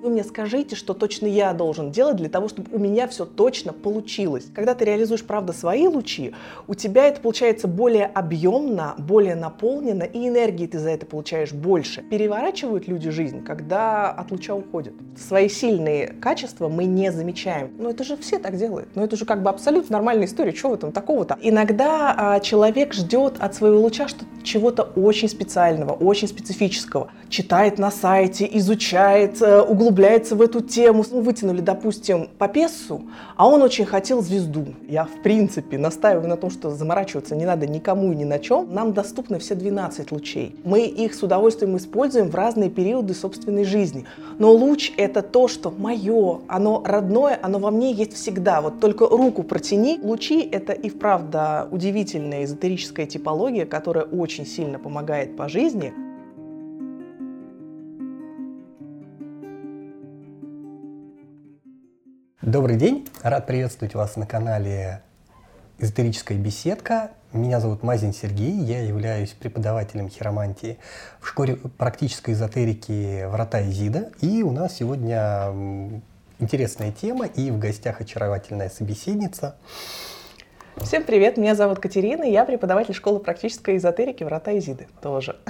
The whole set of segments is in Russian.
Вы мне скажите, что точно я должен делать для того, чтобы у меня все точно получилось. Когда ты реализуешь, правда, свои лучи, у тебя это получается более объемно, более наполнено, и энергии ты за это получаешь больше. Переворачивают люди жизнь, когда от луча уходят. Свои сильные качества мы не замечаем. Но это же все так делают. Но это же как бы абсолютно нормальная история. Чего в этом такого-то? Иногда а, человек ждет от своего луча что чего-то очень специального, очень специфического. Читает на сайте, изучает, э, углубляется углубляется в эту тему. Ну, вытянули, допустим, по песу, а он очень хотел звезду. Я, в принципе, настаиваю на том, что заморачиваться не надо никому и ни на чем. Нам доступны все 12 лучей. Мы их с удовольствием используем в разные периоды собственной жизни. Но луч — это то, что мое, оно родное, оно во мне есть всегда. Вот только руку протяни. Лучи — это и вправду удивительная эзотерическая типология, которая очень сильно помогает по жизни. Добрый день, рад приветствовать вас на канале «Эзотерическая беседка». Меня зовут Мазин Сергей, я являюсь преподавателем хиромантии в школе практической эзотерики «Врата Изида». И у нас сегодня интересная тема и в гостях очаровательная собеседница. Всем привет, меня зовут Катерина, я преподаватель школы практической эзотерики «Врата Изиды» тоже.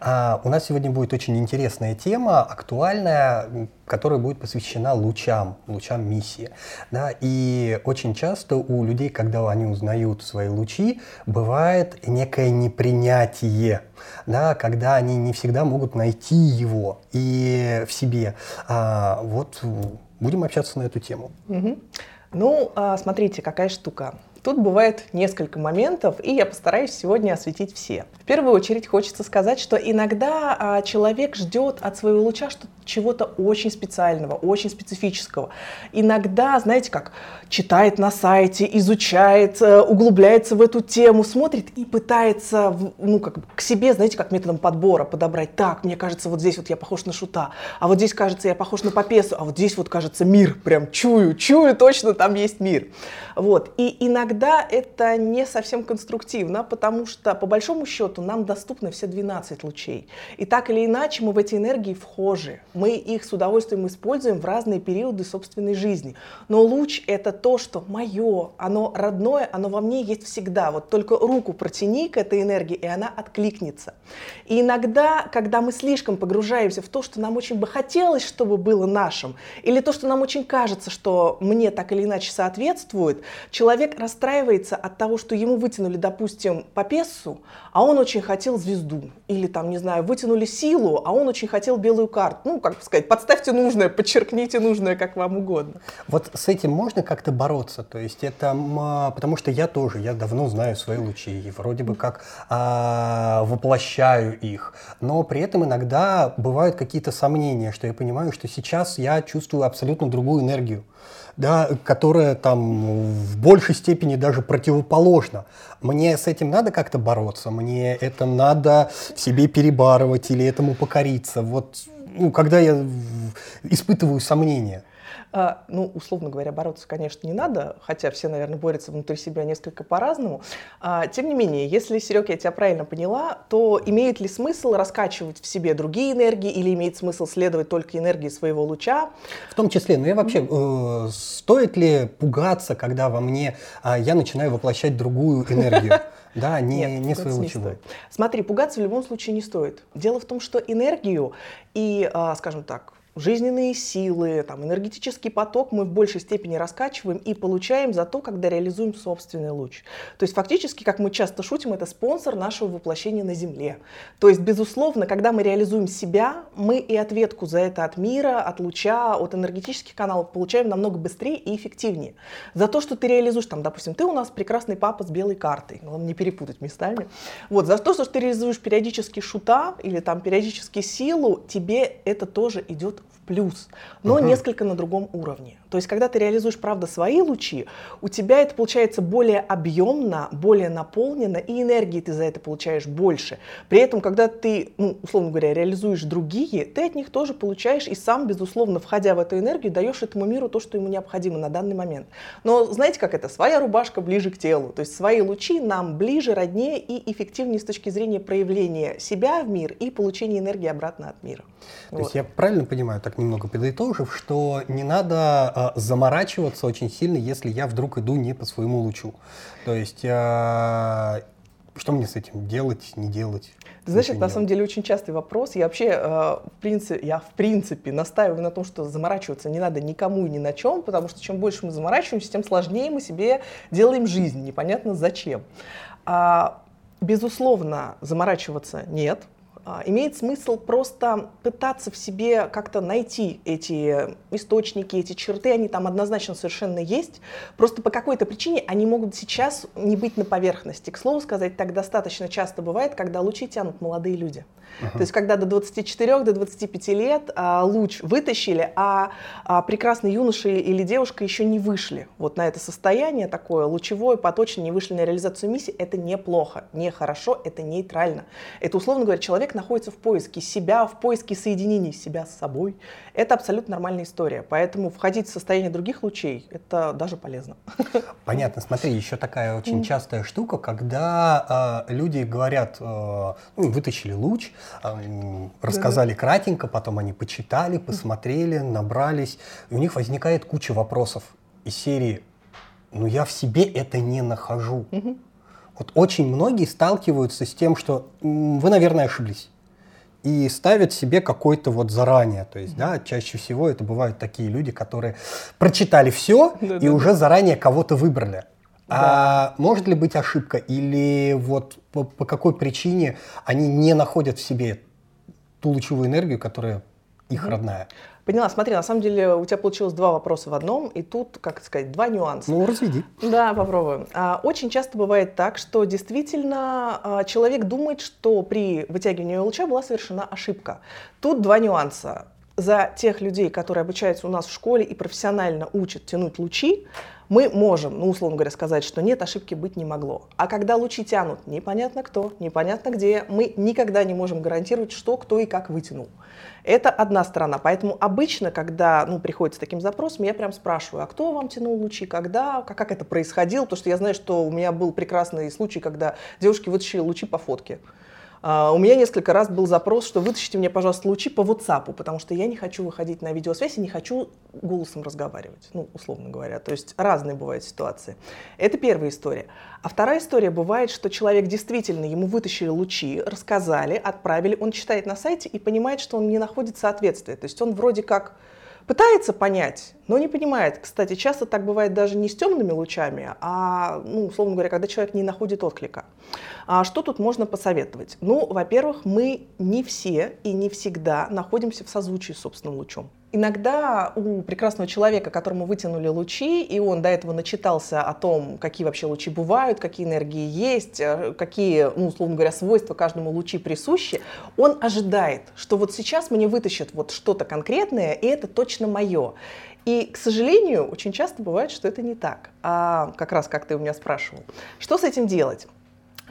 А, у нас сегодня будет очень интересная тема, актуальная, которая будет посвящена лучам, лучам миссии. Да? И очень часто у людей, когда они узнают свои лучи, бывает некое непринятие, да? когда они не всегда могут найти его и в себе. А, вот будем общаться на эту тему. Угу. Ну, а, смотрите, какая штука. Тут бывает несколько моментов, и я постараюсь сегодня осветить все. В первую очередь хочется сказать, что иногда а, человек ждет от своего луча что чего-то очень специального, очень специфического. Иногда, знаете как, читает на сайте, изучает, э, углубляется в эту тему, смотрит и пытается, ну, как к себе, знаете, как методом подбора подобрать. Так, мне кажется, вот здесь вот я похож на Шута, а вот здесь, кажется, я похож на Попесу, а вот здесь вот, кажется, мир. Прям чую, чую точно, там есть мир. Вот. И иногда это не совсем конструктивно, потому что, по большому счету, нам доступны все 12 лучей. И так или иначе мы в эти энергии вхожи. Мы их с удовольствием используем в разные периоды собственной жизни. Но луч — это то, что мое, оно родное, оно во мне есть всегда. Вот только руку протяни к этой энергии, и она откликнется. И иногда, когда мы слишком погружаемся в то, что нам очень бы хотелось, чтобы было нашим, или то, что нам очень кажется, что мне так или иначе соответствует, человек расстраивается от того, что ему вытянули, допустим, по пессу, а он очень хотел звезду. Или там, не знаю, вытянули силу, а он очень хотел белую карту. Ну, как сказать, подставьте нужное, подчеркните нужное, как вам угодно. Вот с этим можно как-то бороться? То есть это, потому что я тоже, я давно знаю свои лучи, и вроде бы как а, воплощаю их, но при этом иногда бывают какие-то сомнения, что я понимаю, что сейчас я чувствую абсолютно другую энергию да, которая там в большей степени даже противоположна. Мне с этим надо как-то бороться, мне это надо в себе перебарывать или этому покориться. Вот ну, когда я испытываю сомнения. А, ну, условно говоря, бороться, конечно, не надо, хотя все, наверное, борются внутри себя несколько по-разному. А, тем не менее, если, Серег, я тебя правильно поняла, то имеет ли смысл раскачивать в себе другие энергии или имеет смысл следовать только энергии своего луча? В том числе, ну и вообще, э, стоит ли пугаться, когда во мне э, я начинаю воплощать другую энергию? Да, не, Нет, не свою лучевую. Смотри, пугаться в любом случае не стоит. Дело в том, что энергию и, а, скажем так, жизненные силы, там, энергетический поток мы в большей степени раскачиваем и получаем за то, когда реализуем собственный луч. То есть фактически, как мы часто шутим, это спонсор нашего воплощения на Земле. То есть, безусловно, когда мы реализуем себя, мы и ответку за это от мира, от луча, от энергетических каналов получаем намного быстрее и эффективнее. За то, что ты реализуешь, там, допустим, ты у нас прекрасный папа с белой картой, главное не перепутать местами. Вот, за то, что ты реализуешь периодически шута или там периодически силу, тебе это тоже идет плюс, но угу. несколько на другом уровне. То есть, когда ты реализуешь, правда, свои лучи, у тебя это получается более объемно, более наполнено, и энергии ты за это получаешь больше. При этом, когда ты, ну, условно говоря, реализуешь другие, ты от них тоже получаешь и сам, безусловно, входя в эту энергию, даешь этому миру то, что ему необходимо на данный момент. Но знаете, как это? Своя рубашка ближе к телу. То есть свои лучи нам ближе, роднее и эффективнее с точки зрения проявления себя в мир и получения энергии обратно от мира. То вот. есть я правильно понимаю, так так немного подытожив, что не надо э, заморачиваться очень сильно, если я вдруг иду не по своему лучу. То есть, э, что мне с этим делать, не делать? Ты знаешь, это на самом деле очень частый вопрос. Я вообще, э, в принципе, я в принципе настаиваю на том, что заморачиваться не надо никому и ни на чем, потому что чем больше мы заморачиваемся, тем сложнее мы себе делаем жизнь, непонятно зачем. А, безусловно, заморачиваться нет, имеет смысл просто пытаться в себе как-то найти эти источники, эти черты, они там однозначно совершенно есть. Просто по какой-то причине они могут сейчас не быть на поверхности. К слову сказать, так достаточно часто бывает, когда лучи тянут молодые люди. Uh-huh. То есть, когда до 24, до 25 лет а, луч вытащили, а, а прекрасный юноша или девушка еще не вышли вот на это состояние такое лучевое, поточное, не вышли на реализацию миссии, это неплохо, не хорошо, это нейтрально. Это, условно говоря, человек находится в поиске себя, в поиске соединения себя с собой. Это абсолютно нормальная история. Поэтому входить в состояние других лучей, это даже полезно. Понятно. Смотри, еще такая очень частая штука, когда э, люди говорят, э, ну, вытащили луч, рассказали кратенько, потом они почитали, посмотрели, набрались, и у них возникает куча вопросов из серии «Ну я в себе это не нахожу». Вот очень многие сталкиваются с тем, что вы, наверное, ошиблись и ставят себе какой-то вот заранее. То есть, да, чаще всего это бывают такие люди, которые прочитали все да, и да, уже да. заранее кого-то выбрали. Да. А может ли быть ошибка или вот по, по какой причине они не находят в себе ту лучевую энергию, которая их mm родная? Поняла, смотри, на самом деле у тебя получилось два вопроса в одном, и тут, как сказать, два нюанса. Ну, разведи. Да, попробуем. А, очень часто бывает так, что действительно а, человек думает, что при вытягивании луча была совершена ошибка. Тут два нюанса. За тех людей, которые обучаются у нас в школе и профессионально учат тянуть лучи, мы можем, ну, условно говоря, сказать, что нет, ошибки быть не могло. А когда лучи тянут непонятно кто, непонятно где, мы никогда не можем гарантировать, что, кто и как вытянул. Это одна сторона. Поэтому обычно, когда ну, приходит с таким запросом, я прям спрашиваю, а кто вам тянул лучи, когда, как, как это происходило, потому что я знаю, что у меня был прекрасный случай, когда девушки вытащили лучи по фотке. Uh, у меня несколько раз был запрос, что вытащите мне, пожалуйста, лучи по WhatsApp, потому что я не хочу выходить на видеосвязь и не хочу голосом разговаривать, ну, условно говоря. То есть разные бывают ситуации. Это первая история. А вторая история бывает, что человек действительно, ему вытащили лучи, рассказали, отправили, он читает на сайте и понимает, что он не находит соответствия. То есть он вроде как пытается понять, но не понимает. Кстати, часто так бывает даже не с темными лучами, а, ну, условно говоря, когда человек не находит отклика. А что тут можно посоветовать? Ну, во-первых, мы не все и не всегда находимся в созвучии с собственным лучом. Иногда у прекрасного человека, которому вытянули лучи, и он до этого начитался о том, какие вообще лучи бывают, какие энергии есть, э, какие, ну, условно говоря, свойства каждому лучи присущи, он ожидает, что вот сейчас мне вытащат вот что-то конкретное, и это точно мое. И, к сожалению, очень часто бывает, что это не так. А как раз как ты у меня спрашивал. Что с этим делать?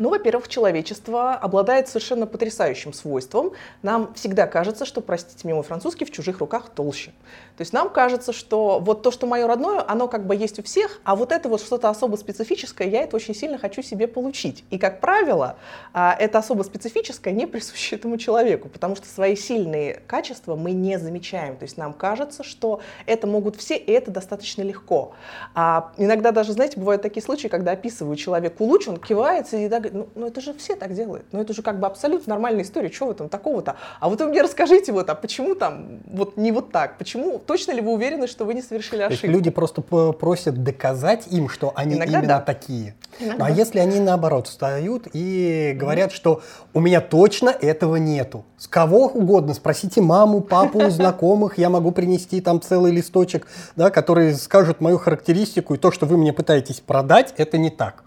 Ну, во-первых, человечество обладает совершенно потрясающим свойством. Нам всегда кажется, что, простите меня мой французский, в чужих руках толще. То есть нам кажется, что вот то, что мое родное, оно как бы есть у всех, а вот это вот что-то особо специфическое, я это очень сильно хочу себе получить. И, как правило, а, это особо специфическое не присуще этому человеку, потому что свои сильные качества мы не замечаем. То есть нам кажется, что это могут все, и это достаточно легко. А иногда даже, знаете, бывают такие случаи, когда описываю человеку луч, он кивается и так говорит, ну, ну это же все так делают, ну это же как бы абсолютно нормальная история, что в этом такого-то? А вот вы мне расскажите вот, а почему там вот не вот так, почему, точно ли вы уверены, что вы не совершили ошибку? люди просто просят доказать им, что они Иногда именно да. такие. Иногда. А если они наоборот встают и говорят, mm-hmm. что у меня точно этого нету, с кого угодно, спросите маму, папу, знакомых, я могу принести там целый листочек, да, который скажут мою характеристику, и то, что вы мне пытаетесь продать, это не так.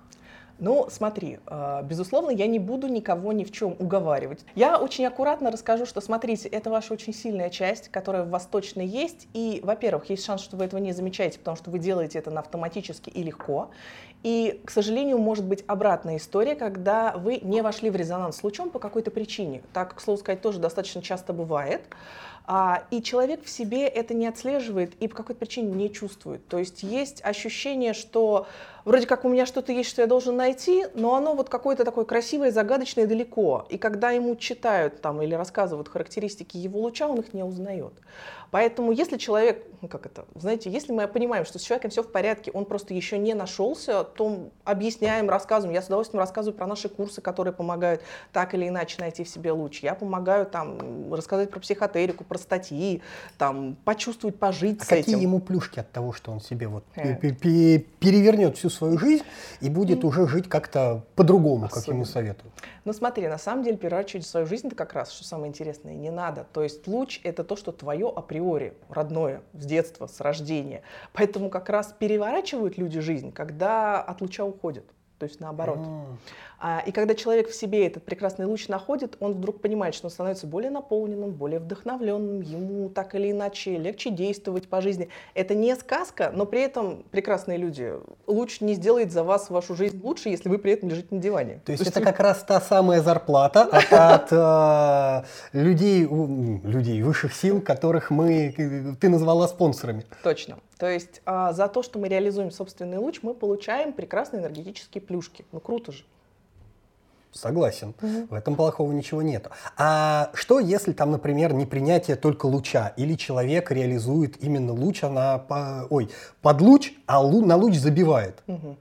Ну, смотри, а, безусловно, я не буду никого ни в чем уговаривать. Я очень аккуратно расскажу, что, смотрите, это ваша очень сильная часть, которая в вас точно есть. И, во-первых, есть шанс, что вы этого не замечаете, потому что вы делаете это на автоматически и легко. И, к сожалению, может быть обратная история, когда вы не вошли в резонанс с лучом по какой-то причине. Так, к слову сказать, тоже достаточно часто бывает. А, и человек в себе это не отслеживает и по какой-то причине не чувствует. То есть есть ощущение, что вроде как у меня что-то есть, что я должен найти, но оно вот какое-то такое красивое, загадочное далеко. И когда ему читают там или рассказывают характеристики его луча, он их не узнает. Поэтому если человек, ну как это, знаете, если мы понимаем, что с человеком все в порядке, он просто еще не нашелся, то объясняем, рассказываем. Я с удовольствием рассказываю про наши курсы, которые помогают так или иначе найти в себе луч. Я помогаю там рассказать про психотерику, про статьи, там почувствовать, пожить а с какие этим. ему плюшки от того, что он себе вот Э. пе- пе- перевернет всю свою жизнь и будет уже жить как-то по-другому, как ему советуют? Ну смотри, на самом деле переворачивать свою жизнь это как раз, что самое интересное, не надо. То есть луч это то, что твое априори, родное, с детства, с рождения. Поэтому как раз переворачивают люди жизнь, когда от луча уходят. То есть наоборот. А, И когда человек в себе этот прекрасный луч находит, он вдруг понимает, что он становится более наполненным, более вдохновленным, ему так или иначе легче действовать по жизни. Это не сказка, но при этом, прекрасные люди, луч не сделает за вас вашу жизнь лучше, если вы при этом лежите на диване. То есть это как раз та самая зарплата от, э, людей, людей высших сил, которых мы, ты назвала спонсорами. Точно. То есть а, за то, что мы реализуем собственный луч, мы получаем прекрасные энергетические плюшки. Ну круто же. Согласен. В этом плохого ничего нет. А что, если там, например, не принятие только луча, или человек реализует именно луч, она по, ой, под луч, а лу- на луч забивает? Мгм.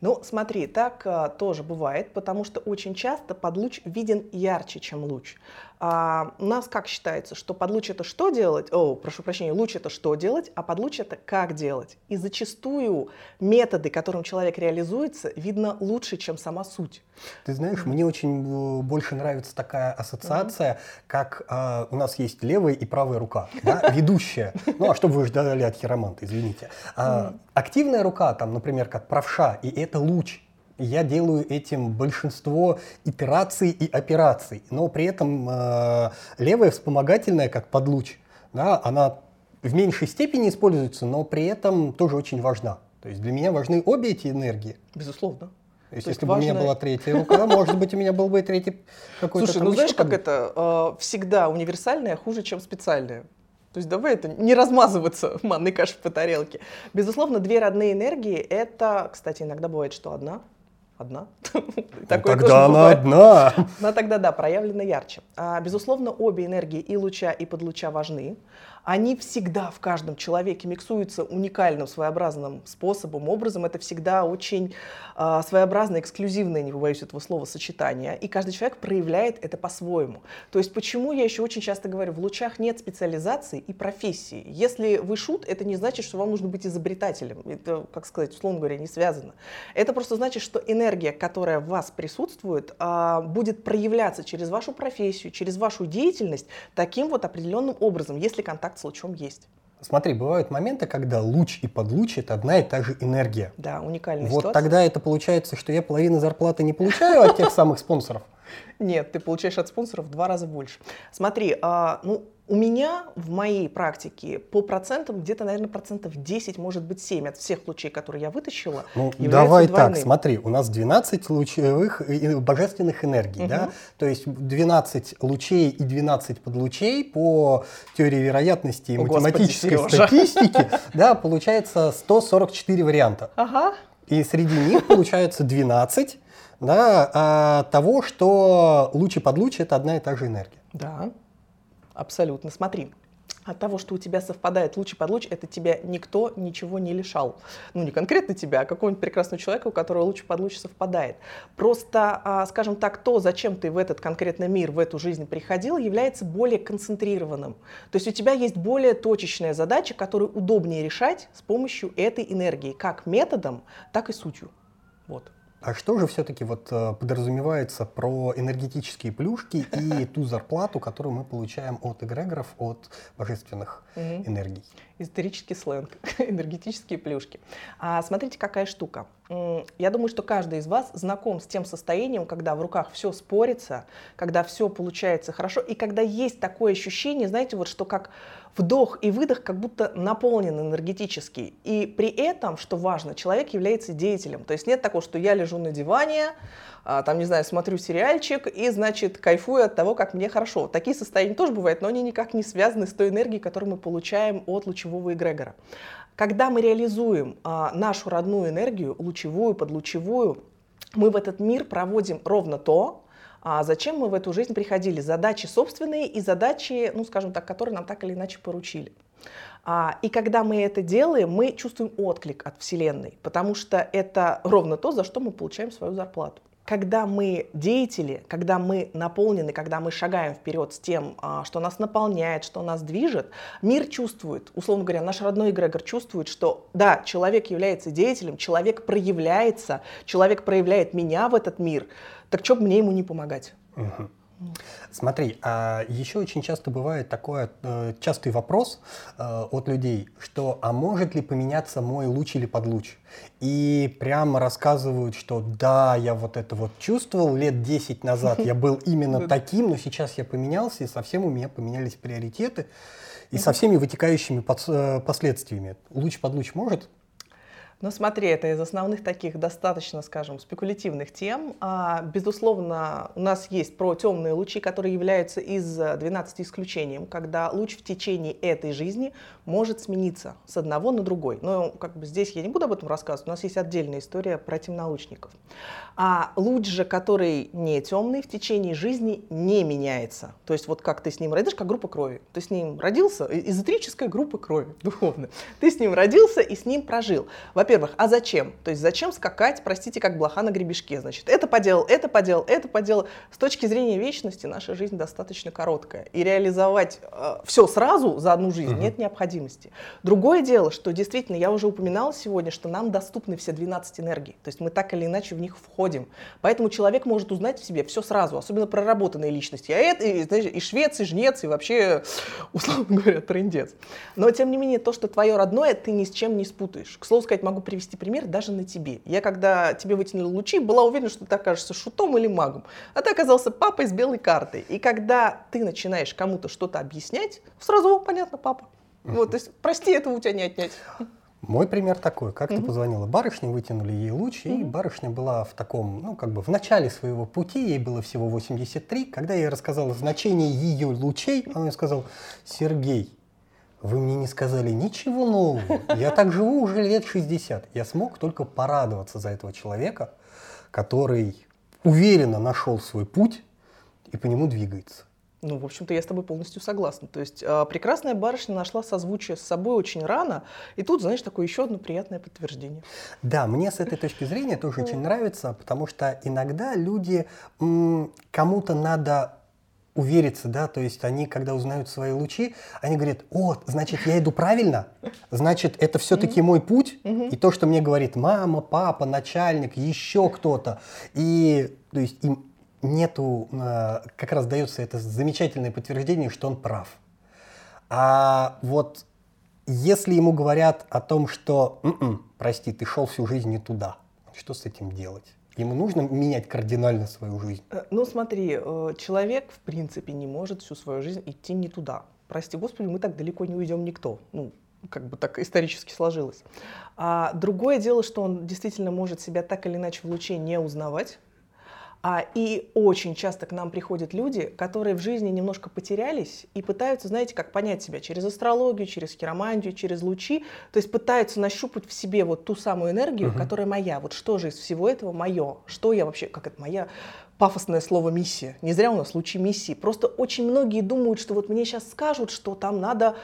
Ну, смотри, так а, тоже бывает, потому что очень часто подлуч виден ярче, чем луч. А, у нас как считается, что подлуч это что делать? О, прошу прощения, луч это что делать, а подлуч это как делать. И зачастую методы, которым человек реализуется, видно лучше, чем сама суть. Ты знаешь, мне очень э, больше нравится такая ассоциация, как э, у нас есть левая и правая рука, да, ведущая. Ну, а что вы ждали от хироманта, извините. А, активная рука, там, например, как правша, и это луч. Я делаю этим большинство итераций и операций. Но при этом э, левая вспомогательная, как подлуч, да, она в меньшей степени используется, но при этом тоже очень важна. То есть для меня важны обе эти энергии. Безусловно. То есть, То если бы у меня важно- была третья рука, может быть, у меня был бы и третий какой-то Слушай, ну знаешь, как это э, всегда универсальное хуже, чем специальное. То есть давай это не размазываться манной кашей по тарелке. Безусловно, две родные энергии это, кстати, иногда бывает, что одна. Одна. Ну, Такое тогда она бывает. одна. Но тогда да, проявлено ярче. А, безусловно, обе энергии и луча, и подлуча важны. Они всегда в каждом человеке миксуются уникальным, своеобразным способом, образом. Это всегда очень а, своеобразное, эксклюзивное, не побоюсь этого слова, сочетание. И каждый человек проявляет это по-своему. То есть почему я еще очень часто говорю, в лучах нет специализации и профессии. Если вы шут, это не значит, что вам нужно быть изобретателем. Это, как сказать, условно говоря, не связано. Это просто значит, что энергия, которая в вас присутствует, а, будет проявляться через вашу профессию, через вашу деятельность таким вот определенным образом, если контакт с лучом есть. Смотри, бывают моменты, когда луч и подлуч это одна и та же энергия. Да, уникальная Вот ситуация. тогда это получается, что я половину зарплаты не получаю от тех самых спонсоров. Нет, ты получаешь от спонсоров в два раза больше. Смотри, а, ну, у меня в моей практике по процентам где-то, наверное, процентов 10, может быть 7 от всех лучей, которые я вытащила, Ну, давай так, двойными. смотри, у нас 12 лучевых божественных энергий, да? Мгм. То есть 12 лучей и 12 подлучей по теории вероятности и О, Господи, математической Сережа. статистике, да, получается 144 варианта. Ага, И среди них получается 12 да, а, того, что луч и подлуч это одна и та же энергия. да, абсолютно. Смотри, от того, что у тебя совпадает луч и подлуч, это тебя никто ничего не лишал. Ну, не конкретно тебя, а какого-нибудь прекрасного человека, у которого луч и подлуч совпадает. Просто, а, скажем так, то, зачем ты в этот конкретный мир, в эту жизнь приходил, является более концентрированным. То есть у тебя есть более точечная задача, которую удобнее решать с помощью этой энергии, как методом, так и сутью. Вот. А что же все-таки вот э, подразумевается про энергетические плюшки и ту зарплату, которую мы получаем от эгрегоров, от божественных энергий? Эзотерический сленг, энергетические плюшки. А смотрите, какая штука. Я думаю, что каждый из вас знаком с тем состоянием, когда в руках все спорится, когда все получается хорошо, и когда есть такое ощущение, знаете, вот что как вдох и выдох как будто наполнен энергетически. И при этом, что важно, человек является деятелем. То есть нет такого, что я лежу на диване, а, там, не знаю, смотрю сериальчик и, значит, кайфую от того, как мне хорошо. Такие состояния тоже бывают, но они никак не связаны с той энергией, которую мы получаем от лучевого эгрегора. Когда мы реализуем а, нашу родную энергию, лучевую, подлучевую, мы в этот мир проводим ровно то, а зачем мы в эту жизнь приходили. Задачи собственные и задачи, ну, скажем так, которые нам так или иначе поручили. А, и когда мы это делаем, мы чувствуем отклик от Вселенной, потому что это ровно то, за что мы получаем свою зарплату когда мы деятели, когда мы наполнены, когда мы шагаем вперед с тем, а, что нас наполняет, что нас движет, мир чувствует, условно говоря, наш родной эгрегор чувствует, что да, человек является деятелем, человек проявляется, человек проявляет меня в этот мир, так что мне ему не помогать? Угу. Смотри, а еще очень часто бывает такой э, частый вопрос э, от людей, что а может ли поменяться мой луч или подлуч? И прямо рассказывают, что да, я вот это вот чувствовал лет 10 назад, я был именно таким, но сейчас я поменялся, и совсем у меня поменялись приоритеты, и со всеми вытекающими э, последствиями. Луч под луч может ну смотри, это из основных таких достаточно, скажем, спекулятивных тем. А, безусловно, у нас есть про темные лучи, которые являются из 12 исключением, когда луч в течение этой жизни может смениться с одного на другой. Но как бы здесь я не буду об этом рассказывать, у нас есть отдельная история про темнолучников. А луч же, который не темный, в течение жизни не меняется. То есть вот как ты с ним родишь, как группа крови. Ты с ним родился, эзотерическая группа крови, духовно. Ты с ним родился и с ним прожил. Во во-первых, а зачем? То есть зачем скакать, простите, как блоха на гребешке? Значит, это поделал, это поделал, это поделал. С точки зрения вечности наша жизнь достаточно короткая. И реализовать э, все сразу за одну жизнь угу. нет необходимости. Другое дело, что действительно, я уже упоминала сегодня, что нам доступны все 12 энергий. То есть мы так или иначе в них входим. Поэтому человек может узнать в себе все сразу, особенно проработанные личности. А это и, знаешь, и швец, и жнец, и вообще, условно говоря, трендец. Но тем не менее, то, что твое родное, ты ни с чем не спутаешь. К слову сказать, могу привести пример даже на тебе. Я когда тебе вытянула лучи, была уверена, что ты окажешься шутом или магом. А ты оказался папой с белой картой. И когда ты начинаешь кому-то что-то объяснять, сразу понятно, папа. Вот, то есть, прости, этого у тебя не отнять. Мой пример такой. Как-то mm-hmm. позвонила барышня, вытянули ей луч, mm-hmm. и барышня была в таком, ну, как бы в начале своего пути, ей было всего 83. Когда я ей рассказала значение ее лучей, она мне сказала, Сергей, вы мне не сказали ничего нового. Я так живу уже лет 60. Я смог только порадоваться за этого человека, который уверенно нашел свой путь и по нему двигается. Ну, в общем-то, я с тобой полностью согласна. То есть э, прекрасная барышня нашла созвучие с собой очень рано, и тут, знаешь, такое еще одно приятное подтверждение. Да, мне с этой точки зрения тоже очень нравится, потому что иногда люди, кому-то надо увериться, да, то есть они, когда узнают свои лучи, они говорят, о, значит, я иду правильно, значит, это все-таки mm-hmm. мой путь, mm-hmm. и то, что мне говорит мама, папа, начальник, еще кто-то, и, то есть, им нету, а, как раз дается это замечательное подтверждение, что он прав. А вот если ему говорят о том, что, м-м, прости, ты шел всю жизнь не туда, что с этим делать? Ему нужно менять кардинально свою жизнь. Э, ну смотри, э, человек в принципе не может всю свою жизнь идти не туда. Прости господи, мы так далеко не уйдем никто. Ну, как бы так исторически сложилось. А другое дело, что он действительно может себя так или иначе в луче не узнавать, а, и очень часто к нам приходят люди, которые в жизни немножко потерялись и пытаются, знаете, как понять себя через астрологию, через хиромантию, через лучи. То есть пытаются нащупать в себе вот ту самую энергию, uh-huh. которая моя. Вот что же из всего этого мое? Что я вообще, как это моя пафосное слово миссия. Не зря у нас лучи миссии. Просто очень многие думают, что вот мне сейчас скажут, что там надо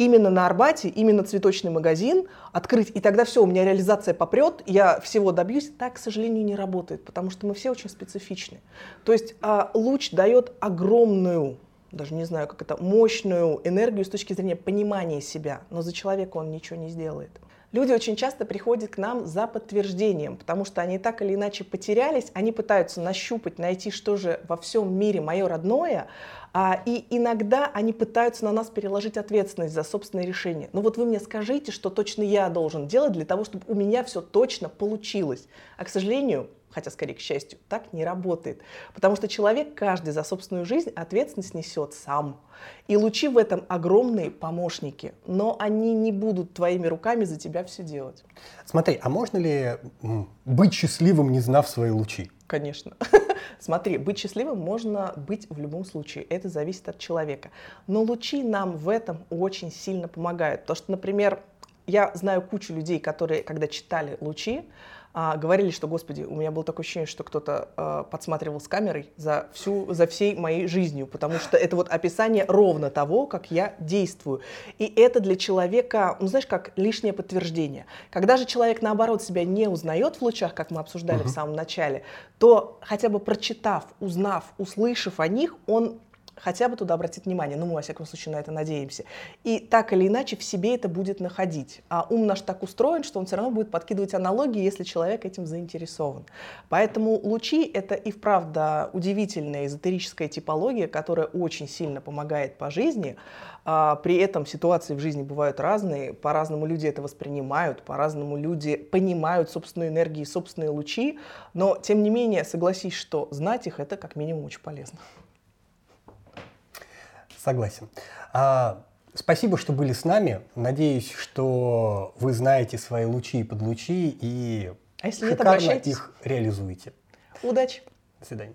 именно на Арбате, именно цветочный магазин открыть, и тогда все, у меня реализация попрет, я всего добьюсь. Так, к сожалению, не работает, потому что мы все очень специфичны. То есть а, луч дает огромную даже не знаю, как это, мощную энергию с точки зрения понимания себя, но за человека он ничего не сделает. Люди очень часто приходят к нам за подтверждением, потому что они так или иначе потерялись, они пытаются нащупать, найти, что же во всем мире мое родное, а, и иногда они пытаются на нас переложить ответственность за собственное решение. Ну вот вы мне скажите, что точно я должен делать для того, чтобы у меня все точно получилось. А, к сожалению, хотя скорее к счастью, так не работает. Потому что человек каждый за собственную жизнь ответственность несет сам. И лучи в этом огромные помощники, но они не будут твоими руками за тебя все делать. Смотри, а можно ли быть счастливым, не знав свои лучи? Конечно. Смотри, быть счастливым можно быть в любом случае. Это зависит от человека. Но лучи нам в этом очень сильно помогают. То, что, например, я знаю кучу людей, которые, когда читали лучи, а, говорили, что, господи, у меня было такое ощущение, что кто-то а, подсматривал с камерой за, всю, за всей моей жизнью, потому что это вот описание ровно того, как я действую. И это для человека, ну знаешь, как лишнее подтверждение. Когда же человек, наоборот, себя не узнает в лучах, как мы обсуждали uh-huh. в самом начале, то хотя бы прочитав, узнав, услышав о них, он хотя бы туда обратит внимание. Ну, мы, во всяком случае, на это надеемся. И так или иначе в себе это будет находить. А ум наш так устроен, что он все равно будет подкидывать аналогии, если человек этим заинтересован. Поэтому лучи — это и вправду удивительная эзотерическая типология, которая очень сильно помогает по жизни. А при этом ситуации в жизни бывают разные, по-разному люди это воспринимают, по-разному люди понимают собственную энергию, собственные лучи, но тем не менее согласись, что знать их — это как минимум очень полезно. Согласен. А, спасибо, что были с нами. Надеюсь, что вы знаете свои лучи и подлучи и а если шикарно нет, их реализуете. Удачи. До свидания.